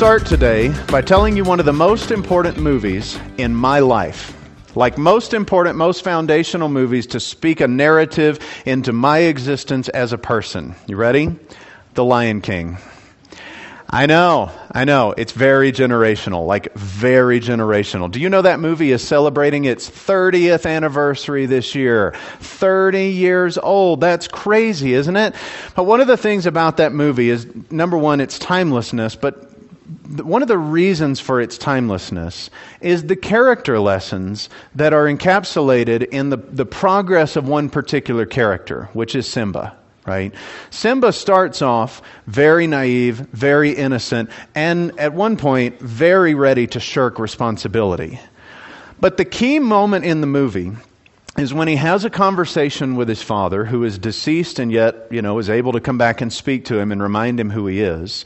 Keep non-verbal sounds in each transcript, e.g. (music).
start today by telling you one of the most important movies in my life. Like most important, most foundational movies to speak a narrative into my existence as a person. You ready? The Lion King. I know, I know. It's very generational, like very generational. Do you know that movie is celebrating its 30th anniversary this year? 30 years old. That's crazy, isn't it? But one of the things about that movie is number one, its timelessness, but one of the reasons for its timelessness is the character lessons that are encapsulated in the, the progress of one particular character, which is Simba right? Simba starts off very naive, very innocent, and at one point, very ready to shirk responsibility. But the key moment in the movie is when he has a conversation with his father, who is deceased and yet, you know, is able to come back and speak to him and remind him who he is.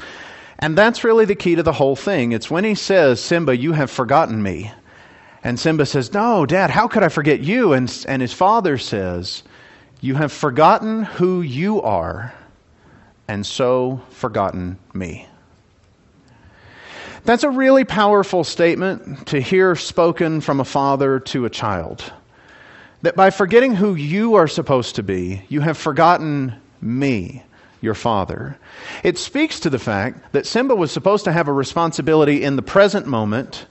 And that's really the key to the whole thing. It's when he says, Simba, you have forgotten me. And Simba says, No, Dad, how could I forget you? And, and his father says, you have forgotten who you are, and so forgotten me. That's a really powerful statement to hear spoken from a father to a child. That by forgetting who you are supposed to be, you have forgotten me, your father. It speaks to the fact that Simba was supposed to have a responsibility in the present moment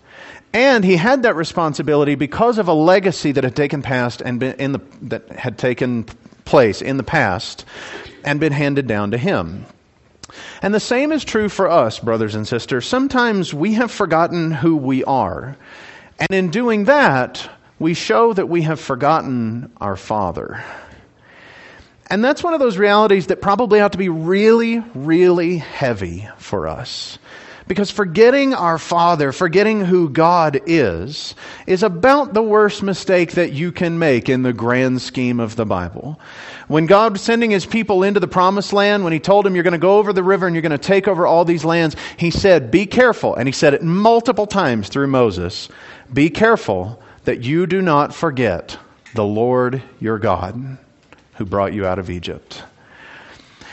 and he had that responsibility because of a legacy that had taken past and been in the, that had taken place in the past and been handed down to him. And the same is true for us, brothers and sisters. Sometimes we have forgotten who we are. And in doing that, we show that we have forgotten our Father. And that's one of those realities that probably ought to be really, really heavy for us. Because forgetting our Father, forgetting who God is, is about the worst mistake that you can make in the grand scheme of the Bible. When God was sending his people into the promised land, when he told them, You're going to go over the river and you're going to take over all these lands, he said, Be careful. And he said it multiple times through Moses Be careful that you do not forget the Lord your God who brought you out of Egypt.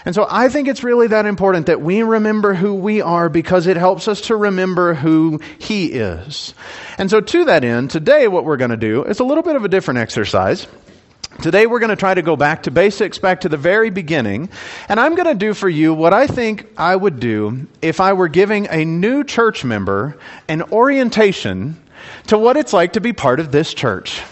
And so I think it's really that important that we remember who we are because it helps us to remember who He is. And so to that end, today what we're going to do is a little bit of a different exercise. Today we're going to try to go back to basics, back to the very beginning, and I'm going to do for you what I think I would do if I were giving a new church member an orientation to what it's like to be part of this church.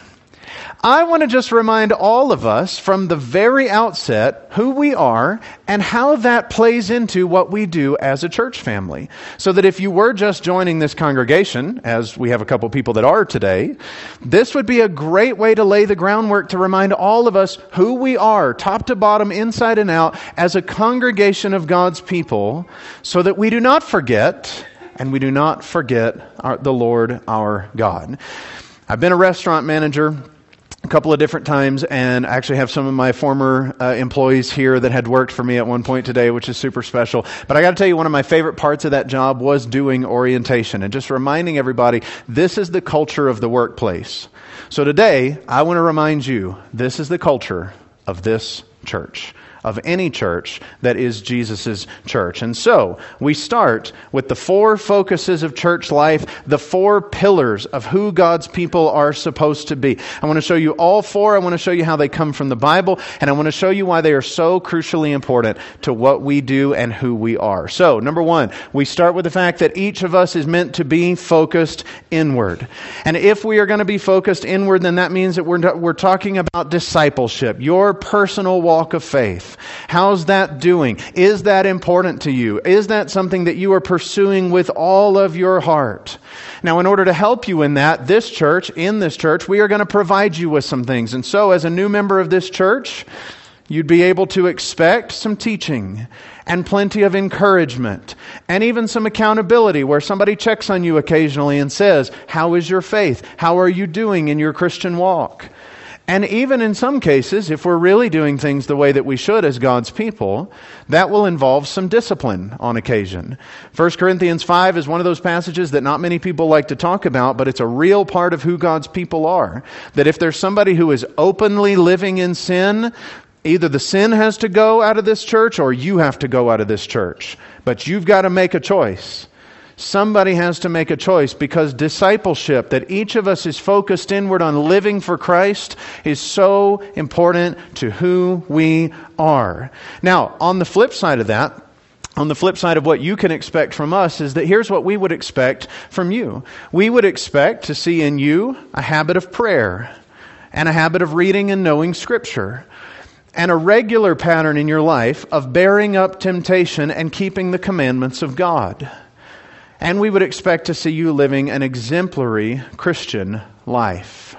I want to just remind all of us from the very outset who we are and how that plays into what we do as a church family. So that if you were just joining this congregation, as we have a couple people that are today, this would be a great way to lay the groundwork to remind all of us who we are, top to bottom, inside and out, as a congregation of God's people, so that we do not forget and we do not forget our, the Lord our God. I've been a restaurant manager couple of different times and I actually have some of my former uh, employees here that had worked for me at one point today, which is super special. But I got to tell you, one of my favorite parts of that job was doing orientation and just reminding everybody this is the culture of the workplace. So today, I want to remind you this is the culture of this church of any church that is Jesus' church. And so we start with the four focuses of church life, the four pillars of who God's people are supposed to be. I want to show you all four. I want to show you how they come from the Bible, and I want to show you why they are so crucially important to what we do and who we are. So, number one, we start with the fact that each of us is meant to be focused inward. And if we are going to be focused inward, then that means that we're, we're talking about discipleship, your personal walk of faith. How's that doing? Is that important to you? Is that something that you are pursuing with all of your heart? Now, in order to help you in that, this church, in this church, we are going to provide you with some things. And so, as a new member of this church, you'd be able to expect some teaching and plenty of encouragement and even some accountability where somebody checks on you occasionally and says, How is your faith? How are you doing in your Christian walk? And even in some cases, if we're really doing things the way that we should as God's people, that will involve some discipline on occasion. 1 Corinthians 5 is one of those passages that not many people like to talk about, but it's a real part of who God's people are. That if there's somebody who is openly living in sin, either the sin has to go out of this church or you have to go out of this church. But you've got to make a choice. Somebody has to make a choice because discipleship, that each of us is focused inward on living for Christ, is so important to who we are. Now, on the flip side of that, on the flip side of what you can expect from us is that here's what we would expect from you. We would expect to see in you a habit of prayer and a habit of reading and knowing Scripture and a regular pattern in your life of bearing up temptation and keeping the commandments of God. And we would expect to see you living an exemplary Christian life.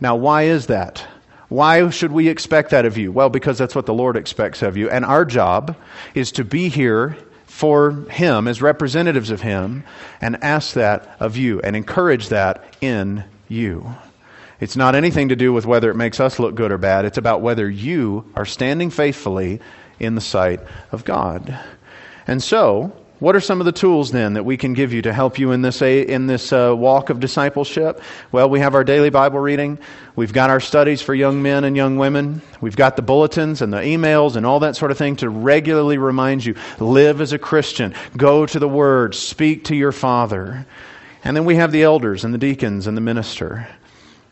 Now, why is that? Why should we expect that of you? Well, because that's what the Lord expects of you. And our job is to be here for Him as representatives of Him and ask that of you and encourage that in you. It's not anything to do with whether it makes us look good or bad. It's about whether you are standing faithfully in the sight of God. And so, what are some of the tools then that we can give you to help you in this in this uh, walk of discipleship? Well, we have our daily Bible reading. We've got our studies for young men and young women. We've got the bulletins and the emails and all that sort of thing to regularly remind you live as a Christian, go to the Word, speak to your Father. And then we have the elders and the deacons and the minister.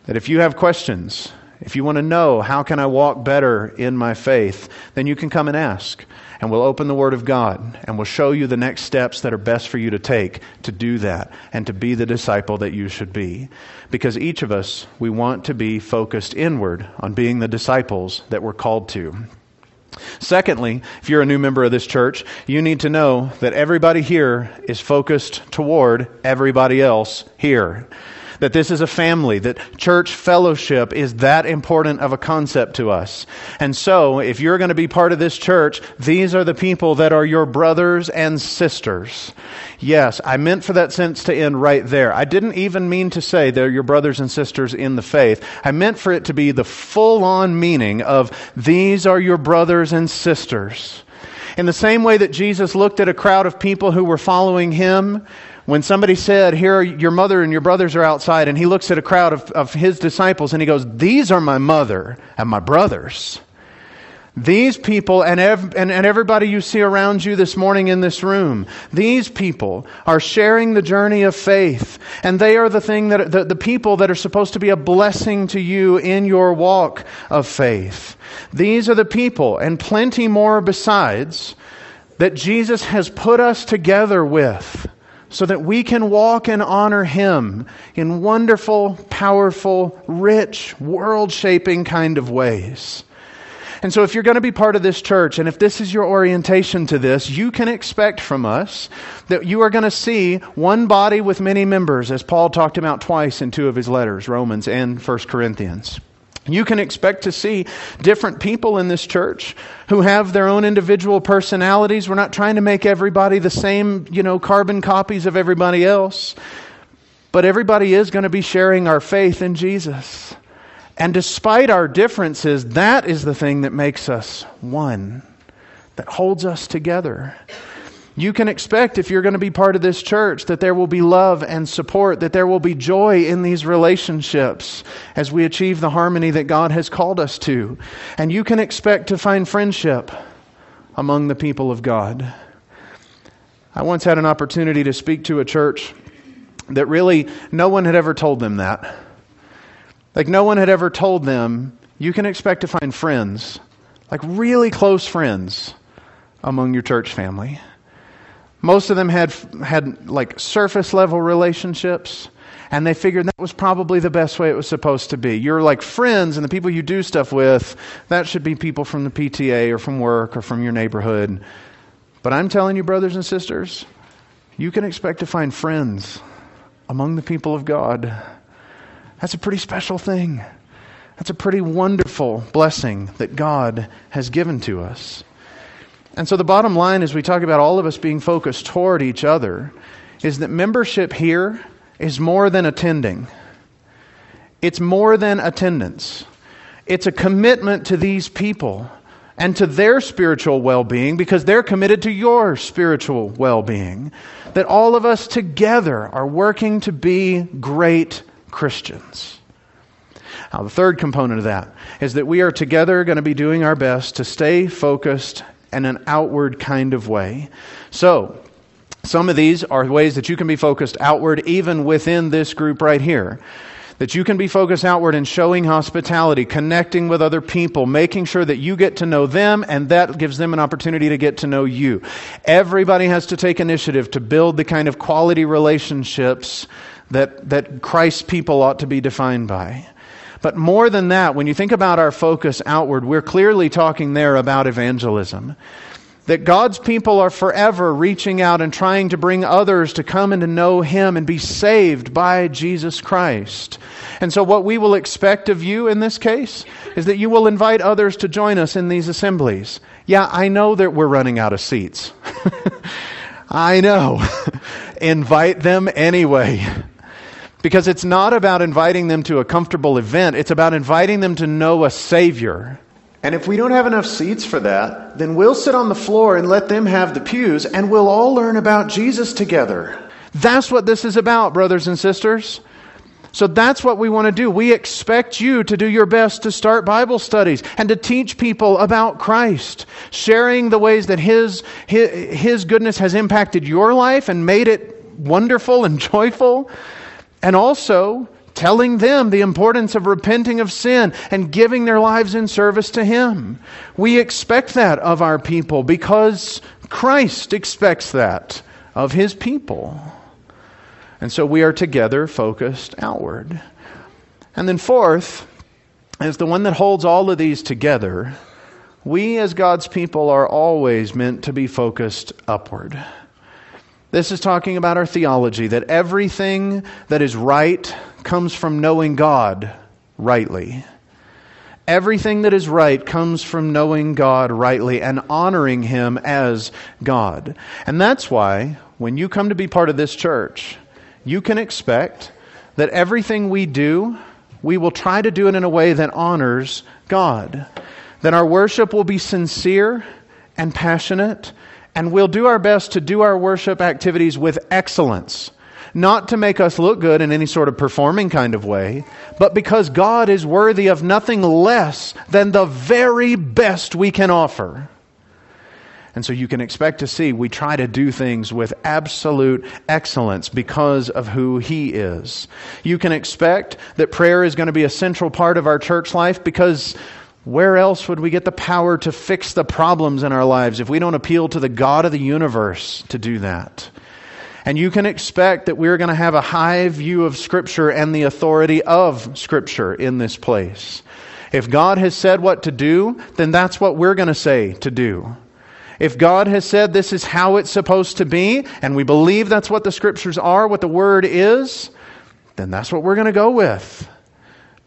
That if you have questions, if you want to know how can I walk better in my faith, then you can come and ask. And we'll open the Word of God and we'll show you the next steps that are best for you to take to do that and to be the disciple that you should be. Because each of us, we want to be focused inward on being the disciples that we're called to. Secondly, if you're a new member of this church, you need to know that everybody here is focused toward everybody else here that this is a family, that church fellowship is that important of a concept to us. And so, if you're going to be part of this church, these are the people that are your brothers and sisters. Yes, I meant for that sentence to end right there. I didn't even mean to say they're your brothers and sisters in the faith. I meant for it to be the full on meaning of these are your brothers and sisters. In the same way that Jesus looked at a crowd of people who were following him, when somebody said, Here, your mother and your brothers are outside, and he looks at a crowd of, of his disciples and he goes, These are my mother and my brothers. These people and, ev- and, and everybody you see around you this morning in this room, these people are sharing the journey of faith. And they are the thing that, the, the people that are supposed to be a blessing to you in your walk of faith. These are the people and plenty more besides that Jesus has put us together with so that we can walk and honor Him in wonderful, powerful, rich, world shaping kind of ways. And so, if you're going to be part of this church, and if this is your orientation to this, you can expect from us that you are going to see one body with many members, as Paul talked about twice in two of his letters, Romans and 1 Corinthians. You can expect to see different people in this church who have their own individual personalities. We're not trying to make everybody the same, you know, carbon copies of everybody else. But everybody is going to be sharing our faith in Jesus. And despite our differences, that is the thing that makes us one, that holds us together. You can expect, if you're going to be part of this church, that there will be love and support, that there will be joy in these relationships as we achieve the harmony that God has called us to. And you can expect to find friendship among the people of God. I once had an opportunity to speak to a church that really no one had ever told them that. Like, no one had ever told them, you can expect to find friends, like really close friends, among your church family. Most of them had, had like surface level relationships, and they figured that was probably the best way it was supposed to be. You're like friends, and the people you do stuff with, that should be people from the PTA or from work or from your neighborhood. But I'm telling you, brothers and sisters, you can expect to find friends among the people of God. That's a pretty special thing. That's a pretty wonderful blessing that God has given to us. And so the bottom line as we talk about all of us being focused toward each other is that membership here is more than attending. It's more than attendance. It's a commitment to these people and to their spiritual well being because they're committed to your spiritual well being. That all of us together are working to be great Christians. Now, the third component of that is that we are together going to be doing our best to stay focused in an outward kind of way. So, Some of these are ways that you can be focused outward, even within this group right here. That you can be focused outward in showing hospitality, connecting with other people, making sure that you get to know them, and that gives them an opportunity to get to know you. Everybody has to take initiative to build the kind of quality relationships that, that Christ's people ought to be defined by. But more than that, when you think about our focus outward, we're clearly talking there about evangelism that God's people are forever reaching out and trying to bring others to come and to know Him and be saved by Jesus Christ. And so, what we will expect of you in this case is that you will invite others to join us in these assemblies. Yeah, I know that we're running out of seats. (laughs) I know. (laughs) invite them anyway. Because it's not about inviting them to a comfortable event, it's about inviting them to know a Savior and if we don't have enough seats for that, then we'll sit on the floor and let them have the pews, and we'll all learn about Jesus together. That's what this is about, brothers and sisters. So that's what we want to do. We expect you to do your best to start Bible studies and to teach people about Christ, sharing the ways that His, His, His goodness has impacted your life and made it wonderful and (laughs) joyful. And also telling them the importance of repenting of sin and giving their lives in service to Him. We expect that of our people because Christ expects that of His people. And so we are together focused outward. And then, fourth, as the one that holds all of these together, we as God's people are always meant to be focused upward. This is talking about our theology that everything that is right comes from knowing God rightly. Everything that is right comes from knowing God rightly and honoring Him as God. And that's why, when you come to be part of this church, you can expect that everything we do, we will try to do it in a way that honors God. That our worship will be sincere and passionate and we'll do our best to do our worship activities with excellence. Not to make us look good in any sort of performing kind of way, but because God is worthy of nothing less than the very best we can offer. And so you can expect to see we try to do things with absolute excellence because of who He is. You can expect that prayer is going to be a central part of our church life because where else would we get the power to fix the problems in our lives if we don't appeal to the God of the universe to do that? And you can expect that we're going to have a high view of Scripture and the authority of Scripture in this place. If God has said what to do, then that's what we're going to say to do. If God has said this is how it's supposed to be, and we believe that's what the Scriptures are, what the Word is, then that's what we're going to go with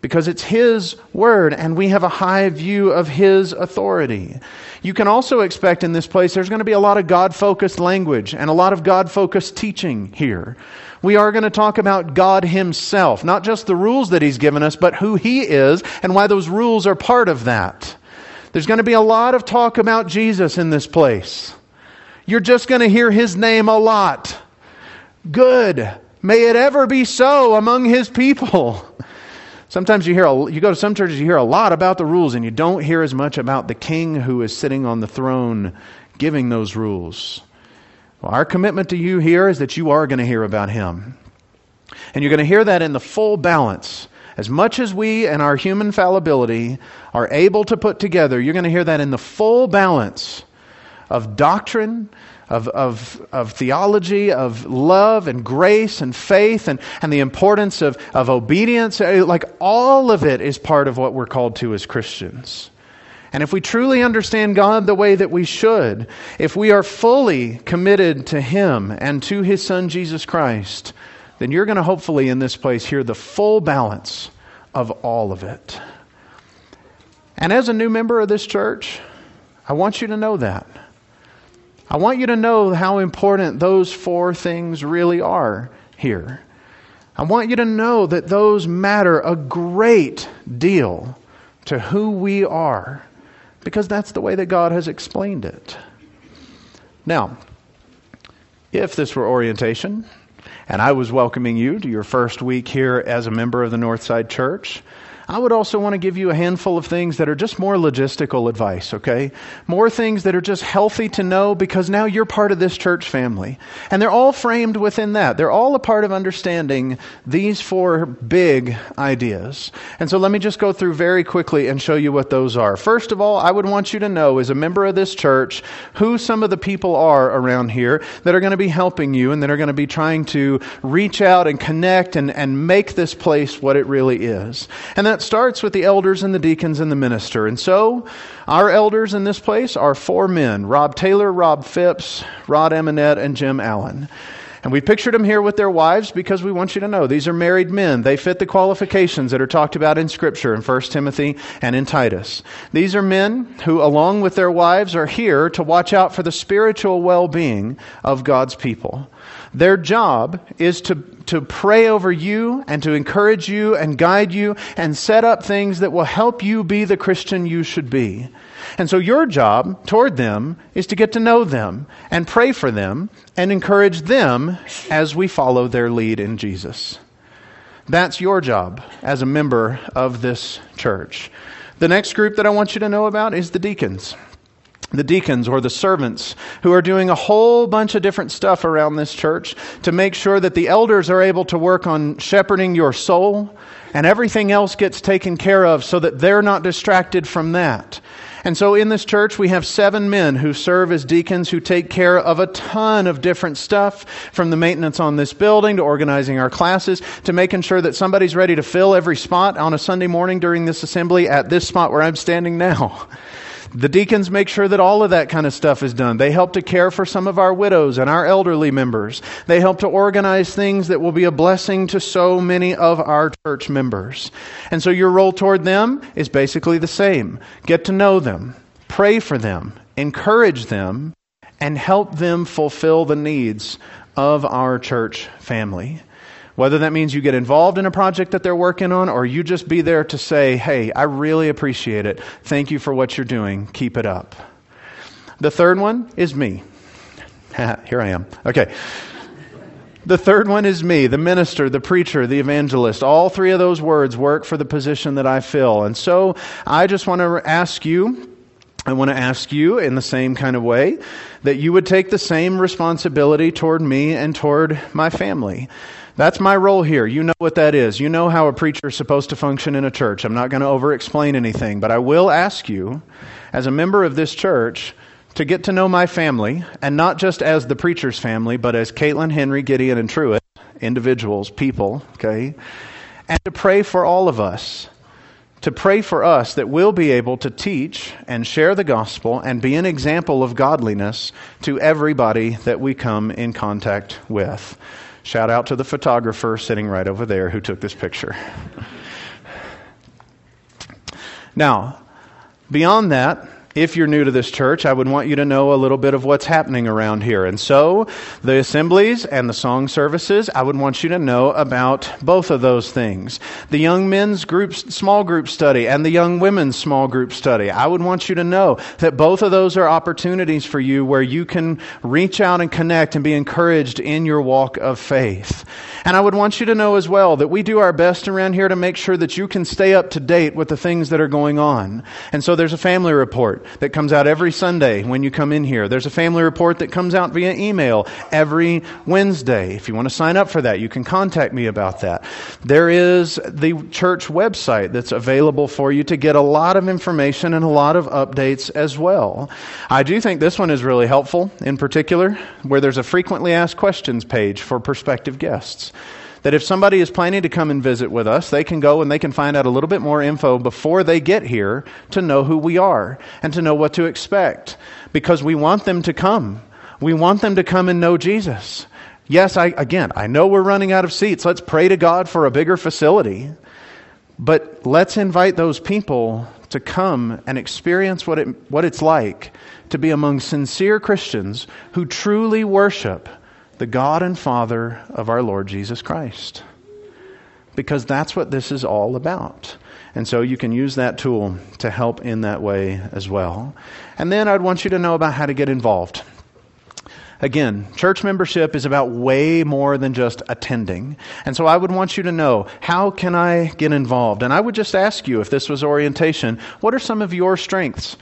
because it's His word and we have a high view of His authority. You can also expect in this place there's going to be a lot of God focused language and a lot of God focused teaching here. We are going to talk about God Himself, not just the rules that He's given us, but who He is and why those rules are part of that. There's going to be a lot of talk about Jesus in this place. You're just going to hear His name a lot. Good. May it ever be so among His people. Sometimes you hear, a, you go to some churches, you hear a lot about the rules, and you don't hear as much about the king who is sitting on the throne giving those rules. Well, our commitment to you here is that you are going to hear about him. And you're going to hear that in the full balance. As much as we and our human fallibility are able to put together, you're going to hear that in the full balance of doctrine of, of, of theology, of love and grace and faith and, and the importance of, of obedience. Uh, like all of it is part of what we're called to as Christians. And if we truly understand God the way that we should, if we are fully committed to Him and to His Son Jesus Christ, then you're going to hopefully in this place hear the full balance of all of it. And as a new member of this church, I want you to know that. I want you to know how important those four things really are here. I want you to know that those matter a great deal to who we are because that's the way that God has explained it. Now, if this were orientation and I was welcoming you to your first week here as a member of the Northside Church, I would also want to give you a handful of things that are just more logistical advice, okay? More things that are just healthy to know because now you're part of this church family. And they're all framed within that. They're all a part of understanding these four big ideas. And so let me just go through very quickly and show you what those are. First of all, I would want you to know, as a member of this church, who some of the people are around here that are going to be helping you and that are going to be trying to reach out and connect and, and make this place what it really is. And that starts with the elders and the deacons and the minister. And so, our elders in this place are four men Rob Taylor, Rob Phipps, Rod Eminette, and Jim Allen. And we pictured them here with their wives because we want you to know these are married men. They fit the qualifications that are talked about in Scripture in 1 Timothy and in Titus. These are men who, along with their wives, are here to watch out for the spiritual well being of God's people. Their job is to, to pray over you and to encourage you and guide you and set up things that will help you be the Christian you should be. And so your job toward them is to get to know them and pray for them and encourage them as we follow their lead in Jesus. That's your job as a member of this church. The next group that I want you to know about is the deacons the deacons or the servants who are doing a whole bunch of different stuff around this church to make sure that the elders are able to work on shepherding your soul and everything else gets taken care of so that they're not distracted from that. And so in this church, we have seven men who serve as deacons who take care of a ton of different stuff from the maintenance on this building to organizing our classes to making sure that somebody's ready to fill every spot on a Sunday morning during this assembly at this spot where I'm standing now. (laughs) The deacons make sure that all of that kind of stuff is done. They help to care for some of our widows and our elderly members. They help to organize things that will be a blessing to so many of our church members. And so your role toward them is basically the same. Get to know them, pray for them, encourage them, and help them fulfill the needs of our church family. Whether that means you get involved in a project that they're working on or you just be there to say, hey, I really appreciate it. Thank you for what you're doing. Keep it up. The third one is me. (laughs) Here I am. Okay. The third one is me, the minister, the preacher, the evangelist. All three of those words work for the position that I fill. And so I just want to ask you, I want to ask you in the same kind of way that you would take the same responsibility toward me and toward my family. That's my role here. You know what that is. You know how a preacher is supposed to function in a church. I'm not going to over explain anything, but I will ask you, as a member of this church, to get to know my family, and not just as the preacher's family, but as Caitlin, Henry, Gideon, and Truett, individuals, people, okay? And to pray for all of us. To pray for us that we'll be able to teach and share the gospel and be an example of godliness to everybody that we come in contact with. Shout out to the photographer sitting right over there who took this picture. now, beyond that, if you're new to this church, I would want you to know a little bit of what's happening around here. And so, the assemblies and the song services, I would want you to know about both of those things. The young men's group, small group study and the young women's small group study. I would want you to know that both of those are opportunities for you where you can reach out and connect and be encouraged in your walk of faith. And I would want you to know as well that we do our best around here to make sure that you can stay up to date with the things that are going on. And so there's a family report that comes out every Sunday when you come in here. There's a family report that comes out via email every Wednesday. If you want to sign up for that, you can contact me about that. There is the church website that's available for you to get a lot of information and a lot of updates as well. I do think this one is really helpful in particular, where there's a frequently asked questions page for prospective guests that if somebody is planning to come and visit with us, they can go and they can find out a little bit more info before they get here to know who we are and to know what to expect. Because we want them to come. We want them to come and know Jesus. Yes, I, again, I know we're running out of seats. Let's pray to God for a bigger facility. But let's invite those people to come and experience what, it, what it's like to be among sincere Christians who truly worship the God and Father of our Lord Jesus Christ. Because that's what this is all about. And so you can use that tool to help in that way as well. And then I'd want you to know about how to get involved. Again, church membership is about way more than just attending. And so I would want you to know how can I get involved? And I would just ask you, if this was orientation, what are some of your strengths?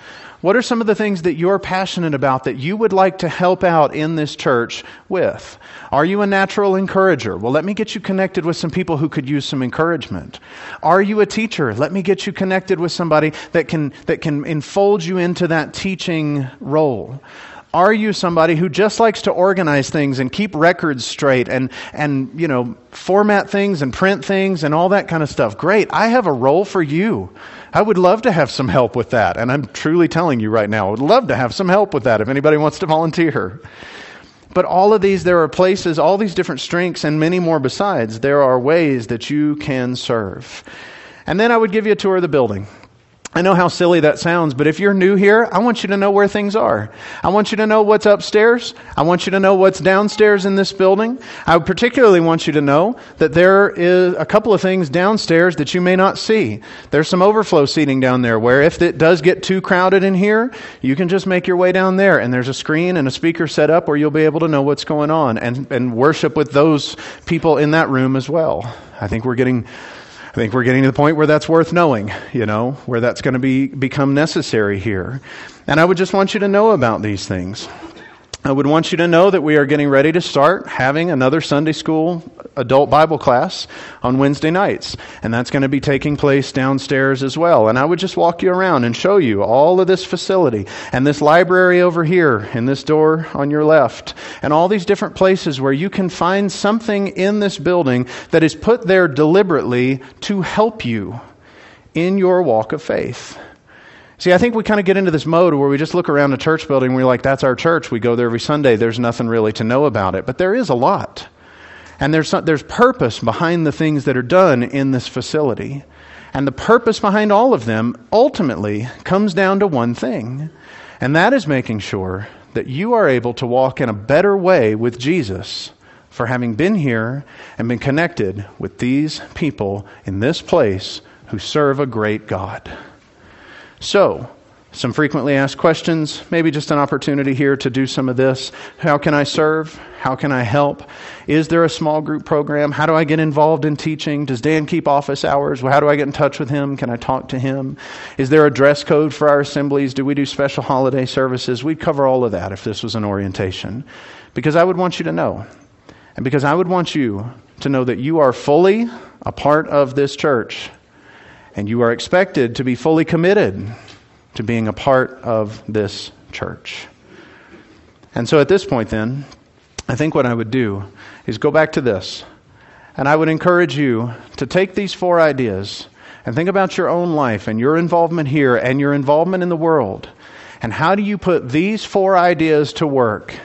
What are some of the things that you're passionate about that you would like to help out in this church with? Are you a natural encourager? Well, let me get you connected with some people who could use some encouragement. Are you a teacher? Let me get you connected with somebody that can, that can enfold you into that teaching role. Are you somebody who just likes to organize things and keep records straight and, and, you know, format things and print things and all that kind of stuff? Great. I have a role for you. I would love to have some help with that. And I'm truly telling you right now, I would love to have some help with that if anybody wants to volunteer. But all of these, there are places, all these different strengths, and many more besides. There are ways that you can serve. And then I would give you a tour of the building. I know how silly that sounds, but if you're new here, I want you to know where things are. I want you to know what's upstairs. I want you to know what's downstairs in this building. I particularly want you to know that there is a couple of things downstairs that you may not see. There's some overflow seating down there where if it does get too crowded in here, you can just make your way down there and there's a screen and a speaker set up where you'll be able to know what's going on and, and worship with those people in that room as well. I think we're getting I think we're getting to the point where that's worth knowing, you know, where that's going to be become necessary here. And I would just want you to know about these things. I would want you to know that we are getting ready to start having another Sunday school adult Bible class on Wednesday nights. And that's going to be taking place downstairs as well. And I would just walk you around and show you all of this facility and this library over here and this door on your left and all these different places where you can find something in this building that is put there deliberately to help you in your walk of faith. See, I think we kind of get into this mode where we just look around a church building and we're like, that's our church. We go there every Sunday. There's nothing really to know about it. But there is a lot. And there's, there's purpose behind the things that are done in this facility. And the purpose behind all of them ultimately comes down to one thing, and that is making sure that you are able to walk in a better way with Jesus for having been here and been connected with these people in this place who serve a great God. So, some frequently asked questions, maybe just an opportunity here to do some of this. How can I serve? How can I help? Is there a small group program? How do I get involved in teaching? Does Dan keep office hours? How do I get in touch with him? Can I talk to him? Is there a dress code for our assemblies? Do we do special holiday services? We'd cover all of that if this was an orientation. Because I would want you to know. And because I would want you to know that you are fully a part of this church and you are expected to be fully committed to being a part of this church. And so at this point, then, I think what I would do is go back to this. And I would encourage you to take these four ideas and think about your own life and your involvement here and your involvement in the world. And how do you put these four ideas to work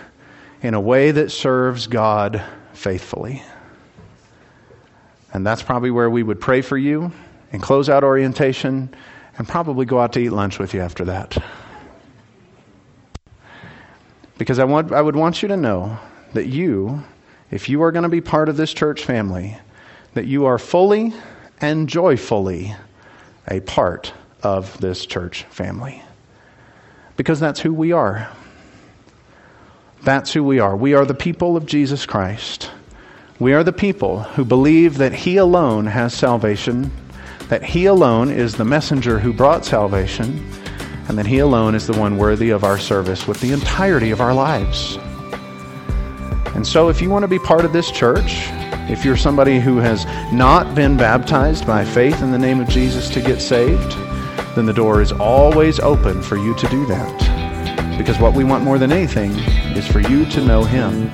in a way that serves God faithfully? And that's probably where we would pray for you and close out orientation and probably go out to eat lunch with you after that. Because I, want, I would want you to know that you, if you are going to be part of this church family, that you are fully and joyfully a part of this church family. Because that's who we are. That's who we are. We are the people of Jesus Christ. We are the people who believe that He alone has salvation that He alone is the messenger who brought salvation, and that He alone is the one worthy of our service with the entirety of our lives. And so, if you want to be part of this church, if you're somebody who has not been baptized by faith in the name of Jesus to get saved, then the door is always open for you to do that. Because what we want more than anything is for you to know Him